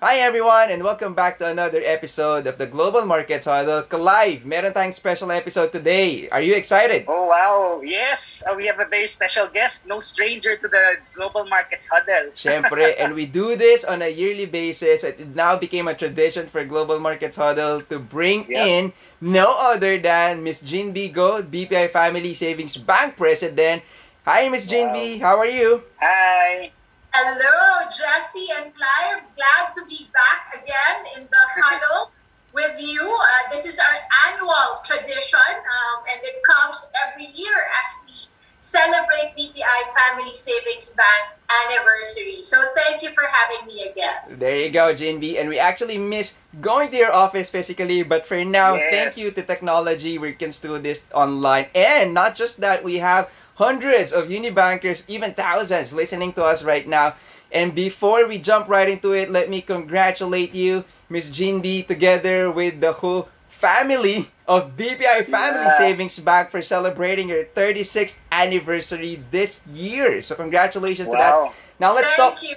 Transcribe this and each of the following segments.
Hi everyone and welcome back to another episode of the Global Markets Huddle Live. Meron tayong special episode today. Are you excited? Oh wow, yes! Uh, we have a very special guest, no stranger to the Global Markets Huddle. Syempre, and we do this on a yearly basis. It now became a tradition for Global Markets Huddle to bring Yep. in no other than Miss Jean B. Gold, BPI Family Savings Bank President. Hi Miss Jean B, how are you? Hi! Hello, Jesse and Clive. Glad to be back again in the huddle with you. Uh, this is our annual tradition, um, and it comes every year as we celebrate BPI Family Savings Bank anniversary. So thank you for having me again. There you go, Jean B. And we actually miss going to your office physically, but for now, Yes. thank you to technology. We can do this online. And not just that, we have hundreds of Unibankers, even thousands, listening to us right now. And before we jump right into it, let me congratulate you, Miss Jean B, together with the whole family of BPI Family Yeah. Savings Bank for celebrating your 36th anniversary this year. So congratulations to that. Now let's talk. thank you.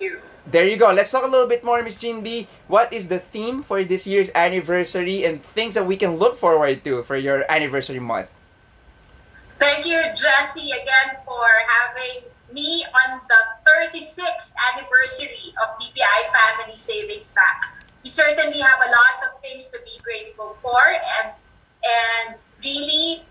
you. There you go. Let's talk a little bit more, Miss Jean B. What is the theme for this year's anniversary and things that we can look forward to for your anniversary month? Thank you, Jesse, again for having me on the 36th anniversary of BPI Family Savings Bank. We certainly have a lot of things to be grateful for, and and really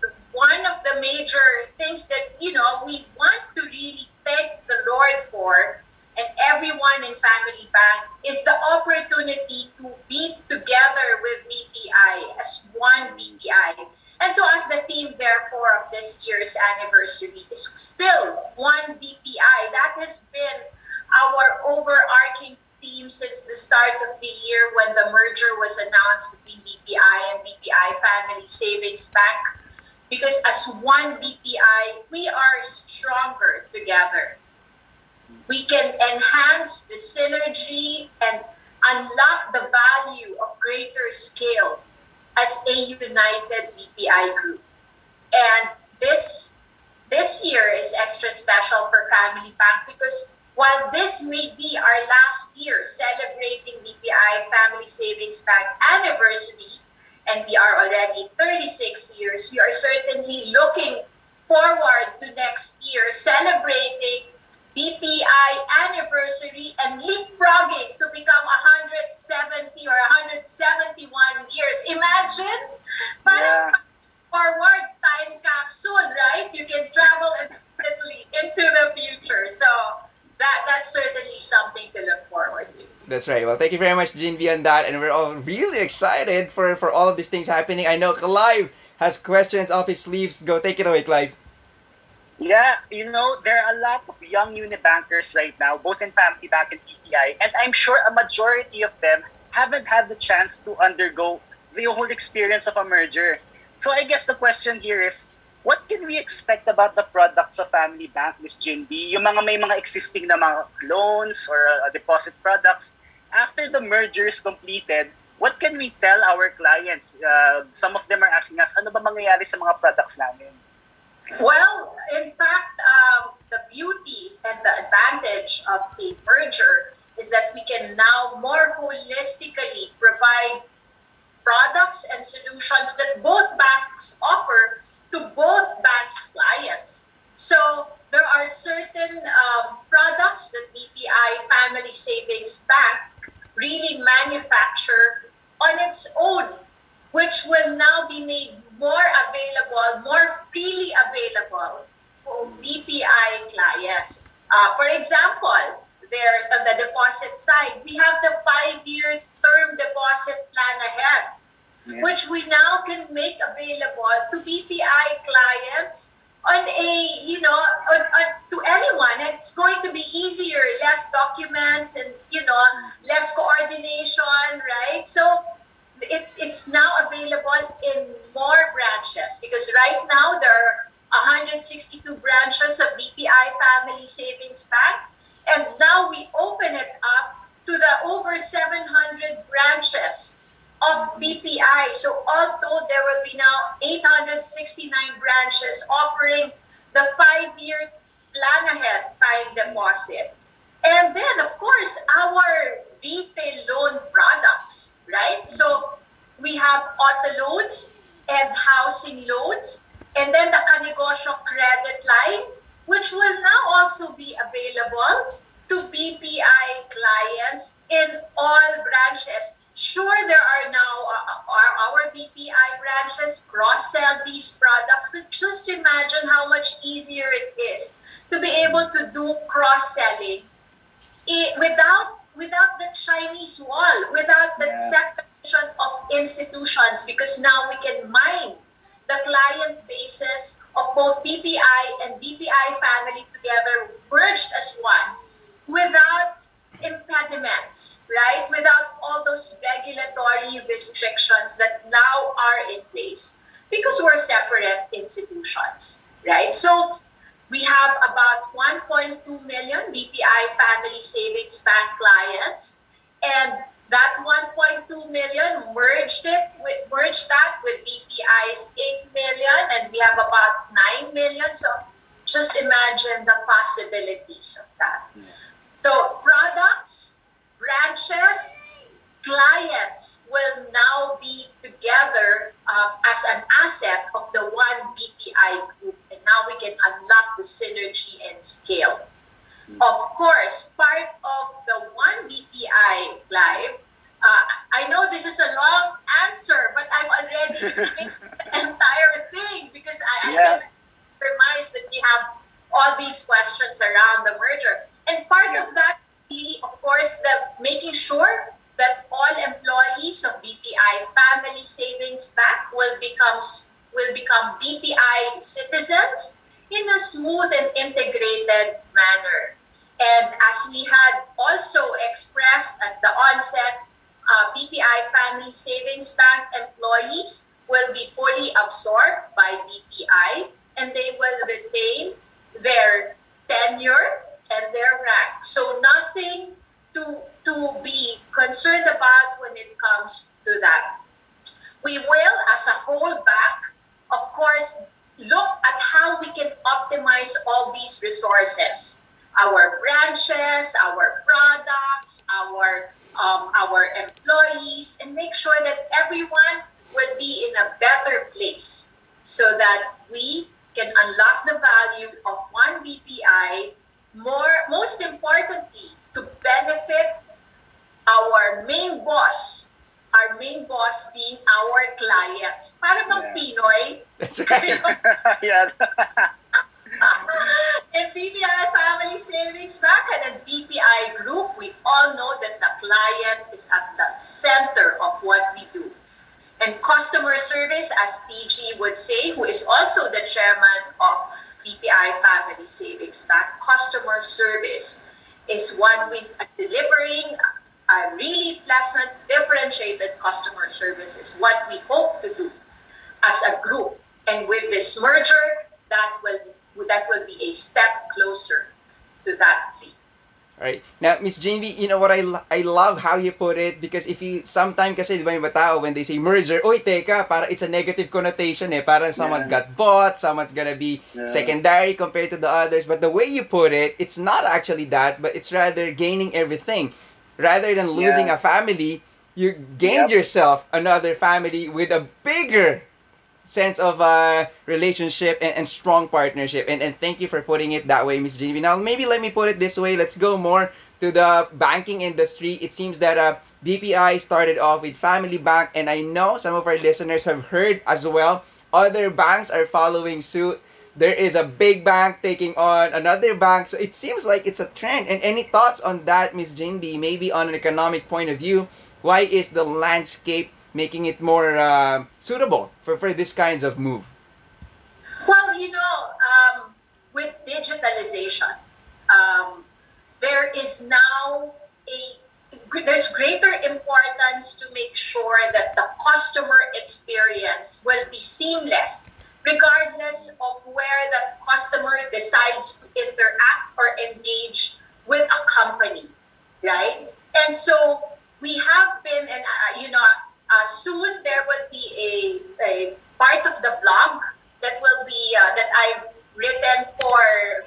BPI, we are stronger together. We can enhance the synergy and unlock the value of greater scale as a united BPI group. And this this year is extra special for Family Bank because while this may be our last year celebrating BPI Family Savings Bank anniversary, and we are already 36 years, we are certainly looking forward to next year celebrating BPI anniversary and leapfrogging to become 170 or 171 years. Imagine, parang Yeah. forward time capsule, right? You can travel infinitely into the future. So that that's certainly something to look forward to. That's right. Well, thank you very much, Jean B, on that. And we're all really excited for, for all of these things happening. I know Clive has questions off his sleeves. Go take it away, Clive. Yeah, you know, there are a lot of young Unibankers right now, both in Family Bank and BPI, and I'm sure a majority of them haven't had the chance to undergo the whole experience of a merger. So I guess the question here is, what can we expect about the products of Family Bank, Jane B? Yung mga may mga existing na mga loans or uh, deposit products, after the merger is completed, what can we tell our clients? Uh, some of them are asking us, ano ba mangyayari sa mga products namin? Well, in fact, um, the beauty and the advantage of a merger is that we can now more holistically provide products and solutions that both banks offer to both banks' clients. So there are certain um, products that BPI Family Savings Bank really manufacture on its own which will now be made more available, more freely available to BPI clients. Uh, for example, there on the deposit side, we have the five-year term deposit plan ahead, Which we now can make available to BPI clients on a you know on, on, to anyone. It's going to be easier less documents and you know less coordination right? So it, it's now available in more branches because right now there are 162 branches of BPI Family Savings Bank and now we open it up to the over 700 branches of BPI. So although there will be now 869 branches offering the five-year plan ahead time deposit. And then, of course, our retail loan products, right? So we have auto loans and housing loans, and then the Ka-Negosyo credit line, which will now also be available to BPI clients in all branches. Sure, there are now uh, our, our BPI branches cross-sell these products, but just imagine how much easier it is to be able to do cross-selling without without the Chinese wall, without the Yeah. separation of institutions, because now we can mine the client bases of both BPI and BPI family together, merged as one, without impediments, right? Without all those regulatory restrictions that now are in place because we're separate institutions, right? So we have about 1.2 million BPI Family Savings Bank clients, and that 1.2 million merged it with merged that with BPI's 8 million, and we have about 9 million. So just imagine the possibilities of that. So products, branches, clients will now be together um, as an asset of the one BPI group, and now we can unlock the synergy and scale. Of course, part of the one BPI live. Uh, I know this is a long answer, but I'm already explaining the entire thing because I, I can surmise that we have all these questions around the merger. And part Yeah. of that, really, of course, the making sure that all employees of BPI Family Savings Bank will become will become BPI citizens in a smooth and integrated manner. And as we had also expressed at the onset, uh, BPI Family Savings Bank employees will be fully absorbed by BPI and they will retain their tenure and their rank. So nothing to to be concerned about when it comes to that. We will, as a whole back, of course, look at how we can optimize all these resources. Our branches, our products, our um, our employees, and make sure that everyone will be in a better place so that we can unlock the value of one BPI more most importantly to benefit our main boss our main boss being our clients para bang Yeah. Pinoy That's right. yeah. in BPI Family Savings Bank and BPI Group, we all know that the client is at the center of what we do. And customer service, as TG would say, who is also the chairman of BPI Family Savings Bank, customer service is one are delivering a really pleasant, differentiated customer service is what we hope to do as a group. And with this merger, that will that will be a step closer to that tree. All right. Now, Miss Jane you know what I lo- I love how you put it because if you sometimes kasi di ba yung tao when they say merger, oy teka, para it's a negative connotation eh. Parang someone Yeah. got bought, someone's gonna be Yeah. secondary compared to the others. But the way you put it, it's not actually that, but it's rather gaining everything. Rather than losing Yeah. a family, you gained Yep. yourself another family with a bigger sense of uh, relationship and, and strong partnership. And, and thank you for putting it that way, Miss Genevieve. Now, maybe let me put it this way. Let's go more to the banking industry. It seems that uh, BPI started off with Family Bank, and I know some of our listeners have heard as well. Other banks are following suit. There is a big bank taking on another bank. So it seems like it's a trend. And any thoughts on that, Jane B? Maybe on an economic point of view, why is the landscape making it more uh, suitable for, for this kinds of move? Well, you know, um, with digitalization, um, there is now a there's greater importance to make sure that the customer experience will be seamless regardless of where the customer decides to interact or engage with a company right and so we have been and uh, you know uh, soon there will be a, a part of the blog that will be uh, that I've written for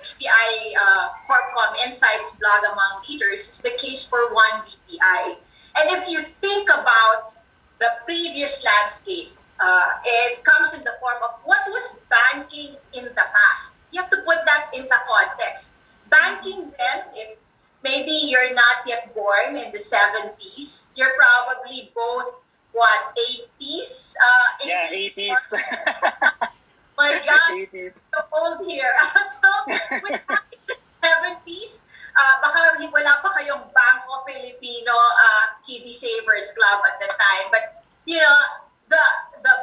BPI uh, Corp Insights blog among leaders is the case for one BPI. And if you think about the previous landscape, uh, it comes in the form of what was banking in the past. You have to put that in the context. Banking then, if maybe you're not yet born in the 70s, you're probably both, what, 80s? Uh, 80s yeah, 80s. My God, 80s. so old here. so, with 70s, uh, baka wala pa kayong Bangko Filipino uh, Kiddie Savers Club at the time. But, you know, the, the,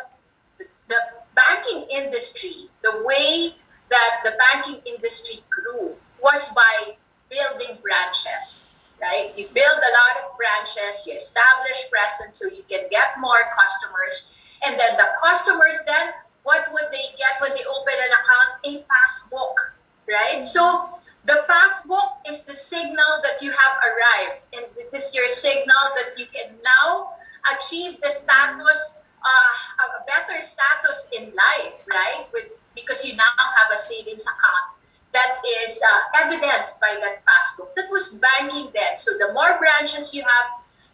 the banking industry, the way that the banking industry grew was by building branches, right? You build a lot of branches, you establish presence so you can get more customers. And then the customers then, what would they get when they open an account? A passbook, right? So the passbook is the signal that you have arrived, and it is your signal that you can now achieve the status, uh, a better status in life, right? With, because you now have a savings account that is uh, evidenced by that passbook. That was banking then. So the more branches you have,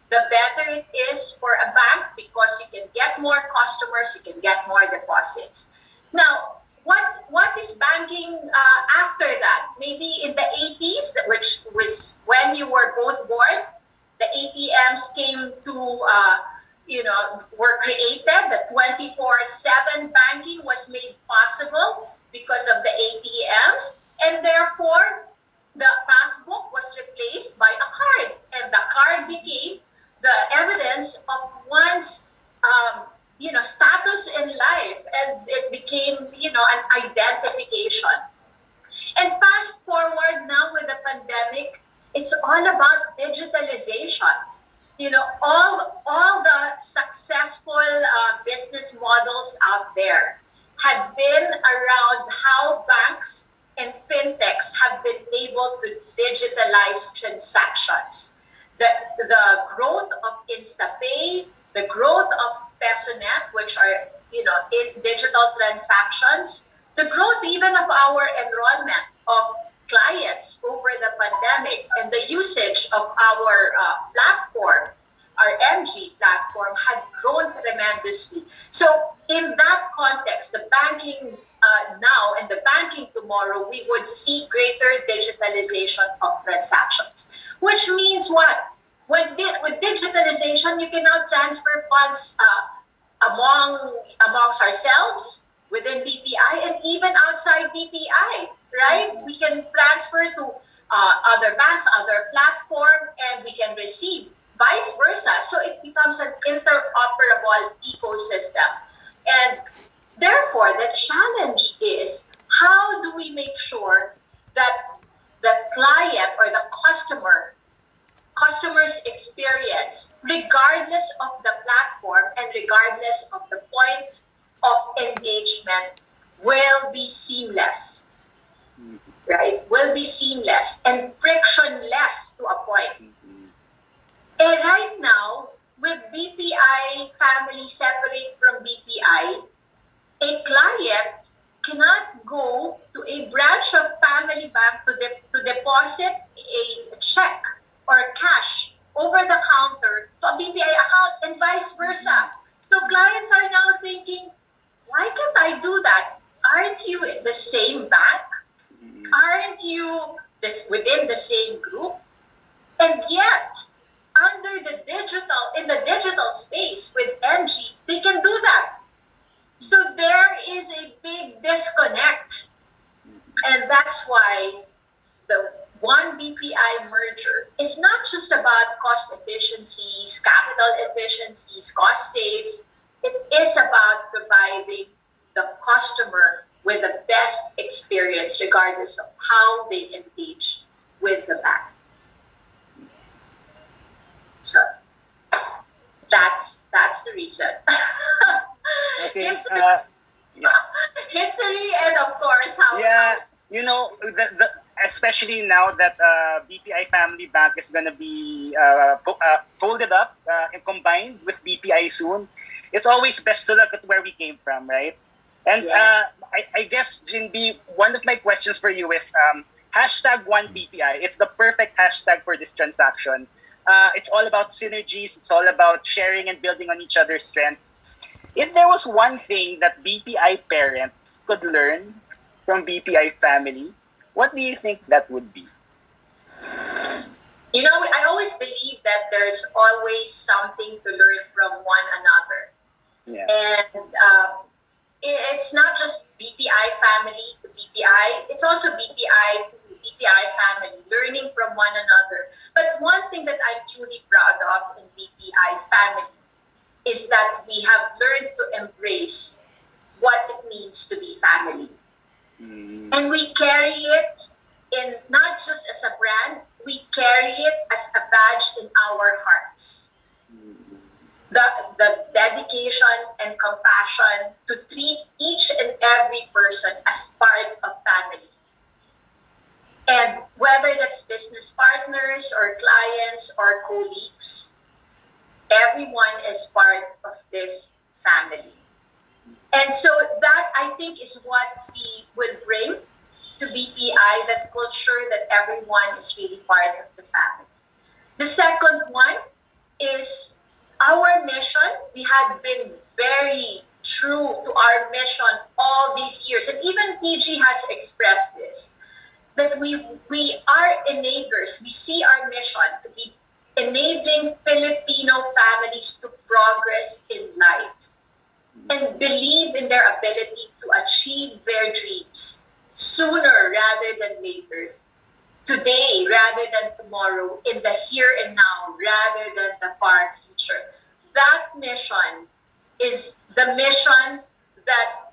the better it is for a bank because you can get more customers, you can get more deposits. Now, what what is banking uh, after that? Maybe in the 80s, which was when you were both born, the ATMs came to uh, you know were created. The 24/7 banking was made possible because of the ATMs, and therefore the passbook was replaced by a card, and the card became the evidence of one's um, you know, status in life and it became, you know, an identification. And fast forward now with the pandemic, it's all about digitalization. You know, all all the successful uh, business models out there had been around how banks and fintechs have been able to digitalize transactions. The, the growth of InstaPay, the growth of PesoNet, which are you know in digital transactions, the growth even of our enrollment of clients over the pandemic and the usage of our uh, platform, our MG platform, had grown tremendously. So in that context, the banking uh, now and the banking tomorrow, we would see greater digitalization of transactions, which means what? With, di- with digitalization, you can now transfer funds uh, among amongst ourselves within BPI and even outside BPI, right? We can transfer to uh, other banks, other platform, and we can receive vice versa. So it becomes an interoperable ecosystem. And therefore, the challenge is how do we make sure that the client or the customer customers experience, regardless of the platform and regardless of the point of engagement, will be seamless. Mm-hmm. Right? Will be seamless and frictionless to a point. Mm-hmm. And right now, with BPI family separate from BPI, a client cannot go to a branch of family bank to, de- to deposit a check or cash over the counter to a BPI account and vice versa. So clients are now thinking, why can't I do that? Aren't you the same bank? Mm-hmm. Aren't you this within the same group? And yet, under the digital, in the digital space with MG, they can do that. So there is a big disconnect. And that's why the one BPI merger is not just about cost efficiencies, capital efficiencies, cost saves. It is about providing the customer with the best experience, regardless of how they engage with the bank. So that's that's the reason. okay. History, uh, yeah. history and of course how. Yeah, you know the, the especially now that uh, BPI Family Bank is going to be uh, uh, folded up uh, and combined with BPI soon, it's always best to look at where we came from, right? And yeah. Uh, I, I, guess, Jinbi, one of my questions for you is, um, hashtag one BPI. It's the perfect hashtag for this transaction. Uh, it's all about synergies. It's all about sharing and building on each other's strengths. If there was one thing that BPI parent could learn from BPI family, what do you think that would be? You know, I always believe that there's always something to learn from one another. Yeah. And um, it's not just BPI family to BPI, it's also BPI to BPI family, learning from one another. But one thing that I'm truly proud of in BPI family is that we have learned to embrace what it means to be family. Mm. And we carry it in not just as a brand, we carry it as a badge in our hearts. The, the dedication and compassion to treat each and every person as part of family. And whether that's business partners or clients or colleagues, everyone is part of this family. And so that I think is what we will bring to BPI, that culture that everyone is really part of the family. The second one is our mission. We have been very true to our mission all these years, and even TG has expressed this that we we are enablers. We see our mission to be enabling Filipino families to progress in life and believe in their ability to achieve their dreams sooner rather than later, today rather than tomorrow, in the here and now rather than the far future. That mission is the mission that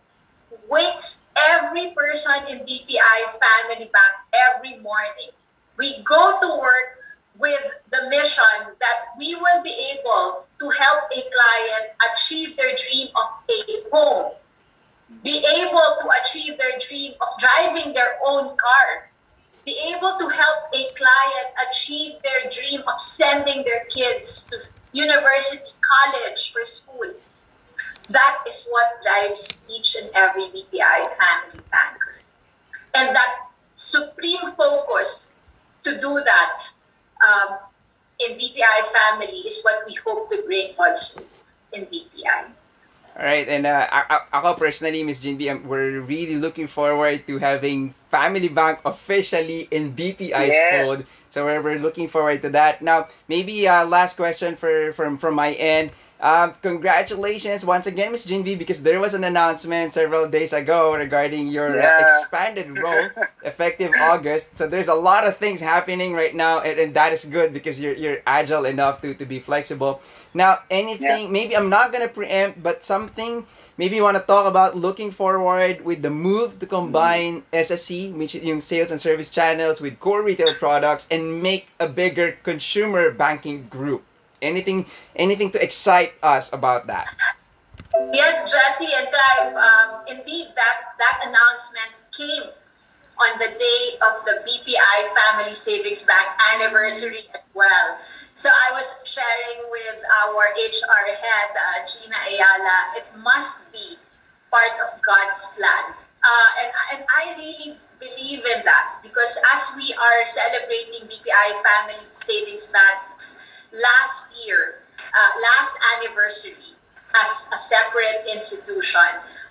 wakes every person in BPI Family Bank every morning. We go to work with the mission that we will be able to help a client achieve their dream of a home, be able to achieve their dream of driving their own car, be able to help a client achieve their dream of sending their kids to university, college, or school. That is what drives each and every BPI family banker. And that supreme focus to do that um, in BPI family is what we hope to bring also in BPI. All right, and uh, ako personally, Miss Jinbi, um, we're really looking forward to having Family Bank officially in BPI's Yes. fold. So we're, we're looking forward to that. Now, maybe uh, last question for from from my end. Um, congratulations once again, Miss Jinbi, because there was an announcement several days ago regarding your uh, expanded role effective August. So there's a lot of things happening right now, and, and that is good because you're you're agile enough to, to be flexible. Now, anything maybe I'm not gonna preempt, but something maybe you want to talk about looking forward with the move to combine SSC, which is yung sales and service channels with core retail products and make a bigger consumer banking group. Anything anything to excite us about that? Yes, Jesse and Clive, um, indeed that, that announcement came on the day of the BPI Family Savings Bank anniversary as well. So I was sharing with our HR head, uh, Gina Ayala, it must be part of God's plan. Uh, and, and I really believe in that because as we are celebrating BPI Family Savings Bank's last year, uh, last anniversary, as a separate institution,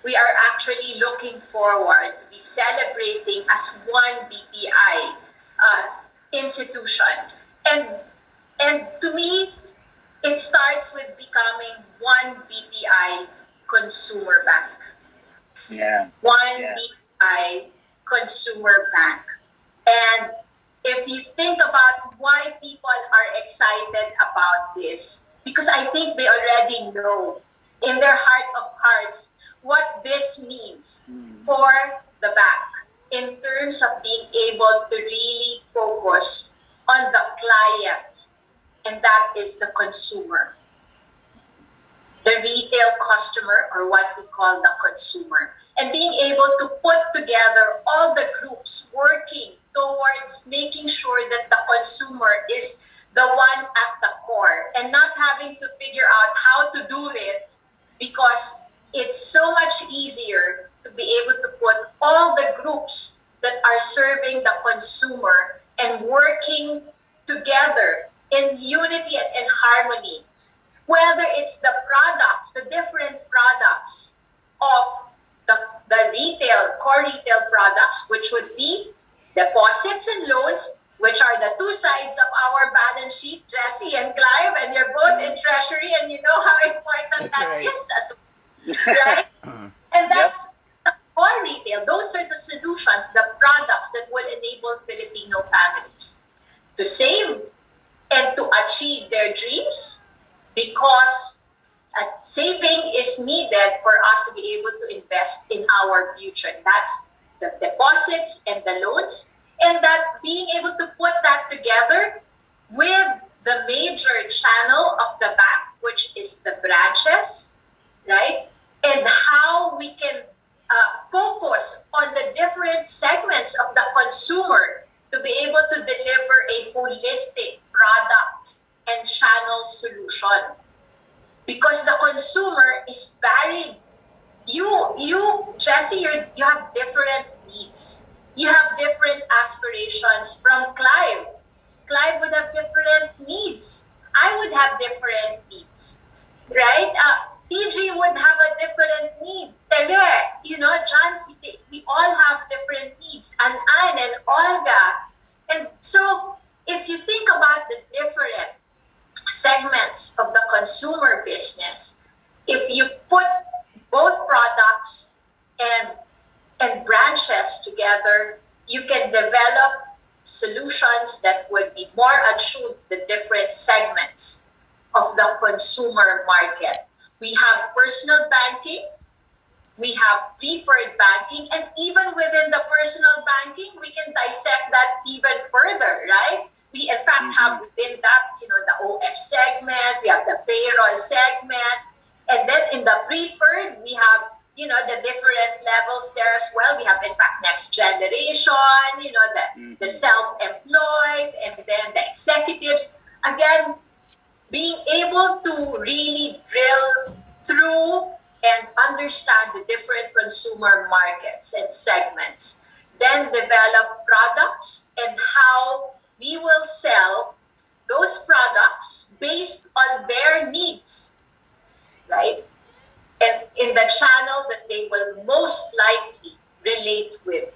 we are actually looking forward to be celebrating as one BPI uh, institution. And and to me, it starts with becoming one BPI consumer bank, Yeah. one Yeah. BPI consumer bank. And if you think about why people are excited about this, because I think they already know in their heart of hearts what this means Mm. for the bank in terms of being able to really focus on the client, and that is the consumer. The retail customer, or what we call the consumer, and being able to put together all the groups working towards making sure that the consumer is the one at the core and not having to figure out how to do it because it's so much easier to be able to put all the groups that are serving the consumer and working together in unity and in harmony. Whether it's the products, the different products of the, the retail, core retail products, which would be deposits and loans, which are the two sides of our balance sheet, Jesse and Clive, and you're both in treasury, and you know how important That's that right. is as right? and that's the core retail. Those are the solutions, the products that will enable Filipino families to save and to achieve their dreams because uh, saving is needed for us to be able to invest in our future. That's the deposits and the loans, and that being able to put that together with the major channel of the bank, which is the branches, right? And how we can uh, focus on the different segments of the consumer to be able to deliver a holistic product and channel solution. Because the consumer is varied. You, you, Jesse, you're, you have different needs. You have different aspirations from Clive. Clive would have different needs. I would have different needs, right? Uh, TG would have a different need. Tere, you know, John, we all have different needs. And Anne and Olga. And so if you think about the different segments of the consumer business, if you put both products and and branches together, you can develop solutions that would be more attuned to the different segments of the consumer market. We have personal banking, we have preferred banking, and even within the personal banking, we can dissect that even further, right? We in fact have within that, you know, the OF segment, we have the payroll segment, and then in the preferred, we have you know the different levels there as well. We have in fact next generation, you know, the, mm-hmm. the self-employed and then the executives. Again, being able to really drill through and understand the different consumer markets and segments, then develop products and how we will sell those products based on their needs, right? and in the channel that they will most likely relate with.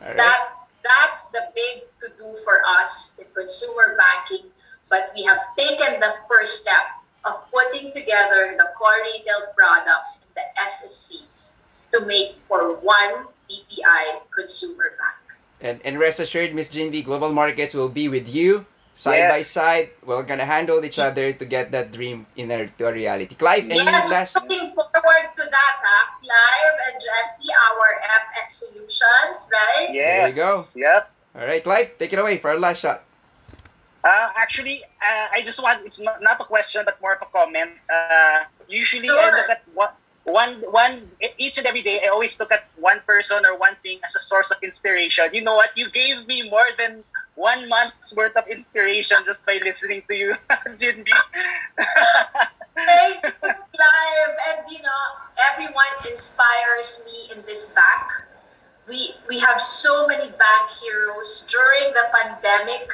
Right. That that's the big to do for us in consumer banking, but we have taken the first step of putting together the core retail products in the SSC to make for one BPI consumer bank. And, and rest assured, Miss Jinvi, Global Markets will be with you side Yes. by side. We're gonna handle each other to get that dream in a, to a reality. Clive, any Yes, last? looking forward to that, huh? Clive and Jesse, our FX solutions, right? Yes. There you go. Yep. All right, Clive, take it away for our last shot. Uh, actually, uh, I just want, it's not, not a question, but more of a comment. Uh, usually, I Sure. look at what, one, one, each and every day, I always look at one person or one thing as a source of inspiration. You know what? You gave me more than one month's worth of inspiration just by listening to you, Jinbi. Thank you, Clive. And you know, everyone inspires me in this bank. We we have so many bank heroes during the pandemic,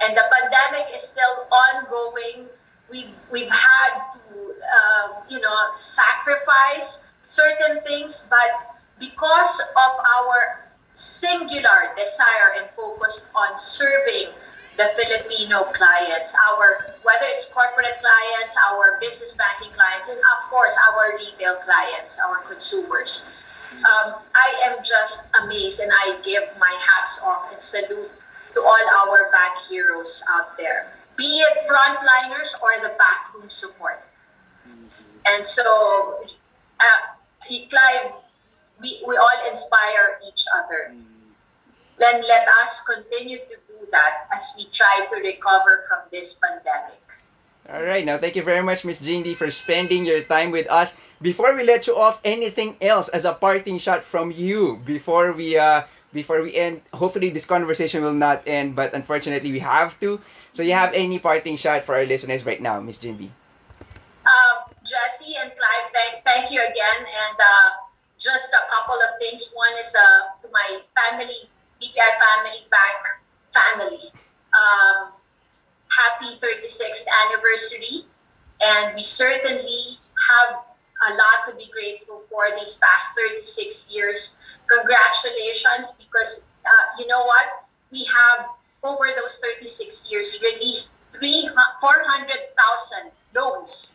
and the pandemic is still ongoing. We've we've had to um, you know sacrifice certain things, but because of our singular desire and focus on serving the Filipino clients, our whether it's corporate clients, our business banking clients, and of course our retail clients, our consumers. Um, I am just amazed, and I give my hats off and salute to all our back heroes out there, be it frontliners or the backroom support. And so, uh, Clive, we, we all inspire each other. Then let us continue to do that as we try to recover from this pandemic. All right, now thank you very much, Miss Jindy, for spending your time with us. Before we let you off, anything else as a parting shot from you before we uh before we end? Hopefully, this conversation will not end, but unfortunately, we have to. So, you have any parting shot for our listeners right now, Miss Jindy? Um, Jesse and Clive, thank, thank you again. And uh, just a couple of things. One is uh, to my family, BPI Family Back family. Um, happy 36th anniversary. And we certainly have a lot to be grateful for these past 36 years. Congratulations, because uh, you know what? We have, over those 36 years, released 400,000 loans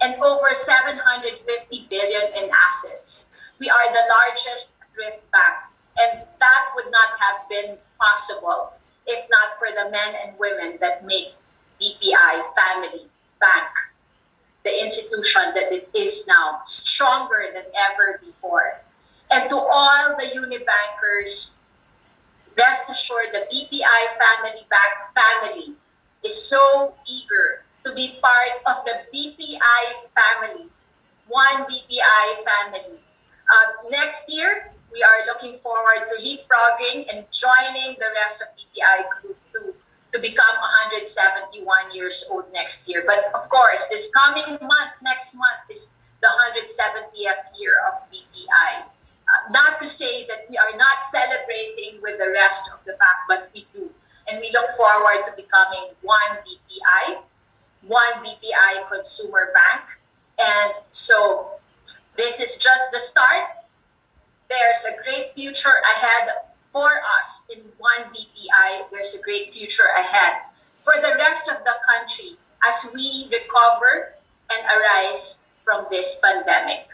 and over 750 billion in assets. We are the largest thrift bank, and that would not have been possible if not for the men and women that make BPI Family Bank the institution that it is now, stronger than ever before. And to all the Unibankers, rest assured the BPI Family Bank family is so eager to be part of the BPI family, one BPI family. Uh, next year, we are looking forward to leapfrogging and joining the rest of BPI group to, to become 171 years old next year. But of course, this coming month, next month, is the 170th year of BPI. Not to say that we are not celebrating with the rest of the pack, but we do. And we look forward to becoming one BPI, one BPI consumer bank. And so this is just the start. There's a great future ahead for us in one BPI. There's a great future ahead for the rest of the country as we recover and arise from this pandemic.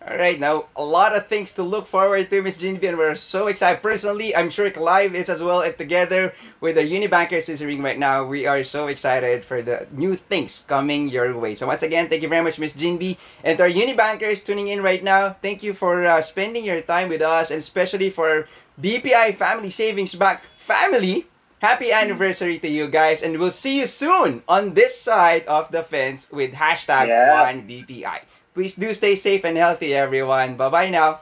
All right, now a lot of things to look forward to, Miss Ginby, and we're so excited. Personally, I'm sure Clive is as well, and together with our Unibankers is ring right now, we are so excited for the new things coming your way. So once again, thank you very much, Miss Jinbi. and to our Unibankers tuning in right now. Thank you for uh, spending your time with us, and especially for BPI Family Savings Bank family. Happy anniversary to you guys, and we'll see you soon on this side of the fence with hashtag Yeah. OneBPI. Please do stay safe and healthy, everyone. Bye bye now.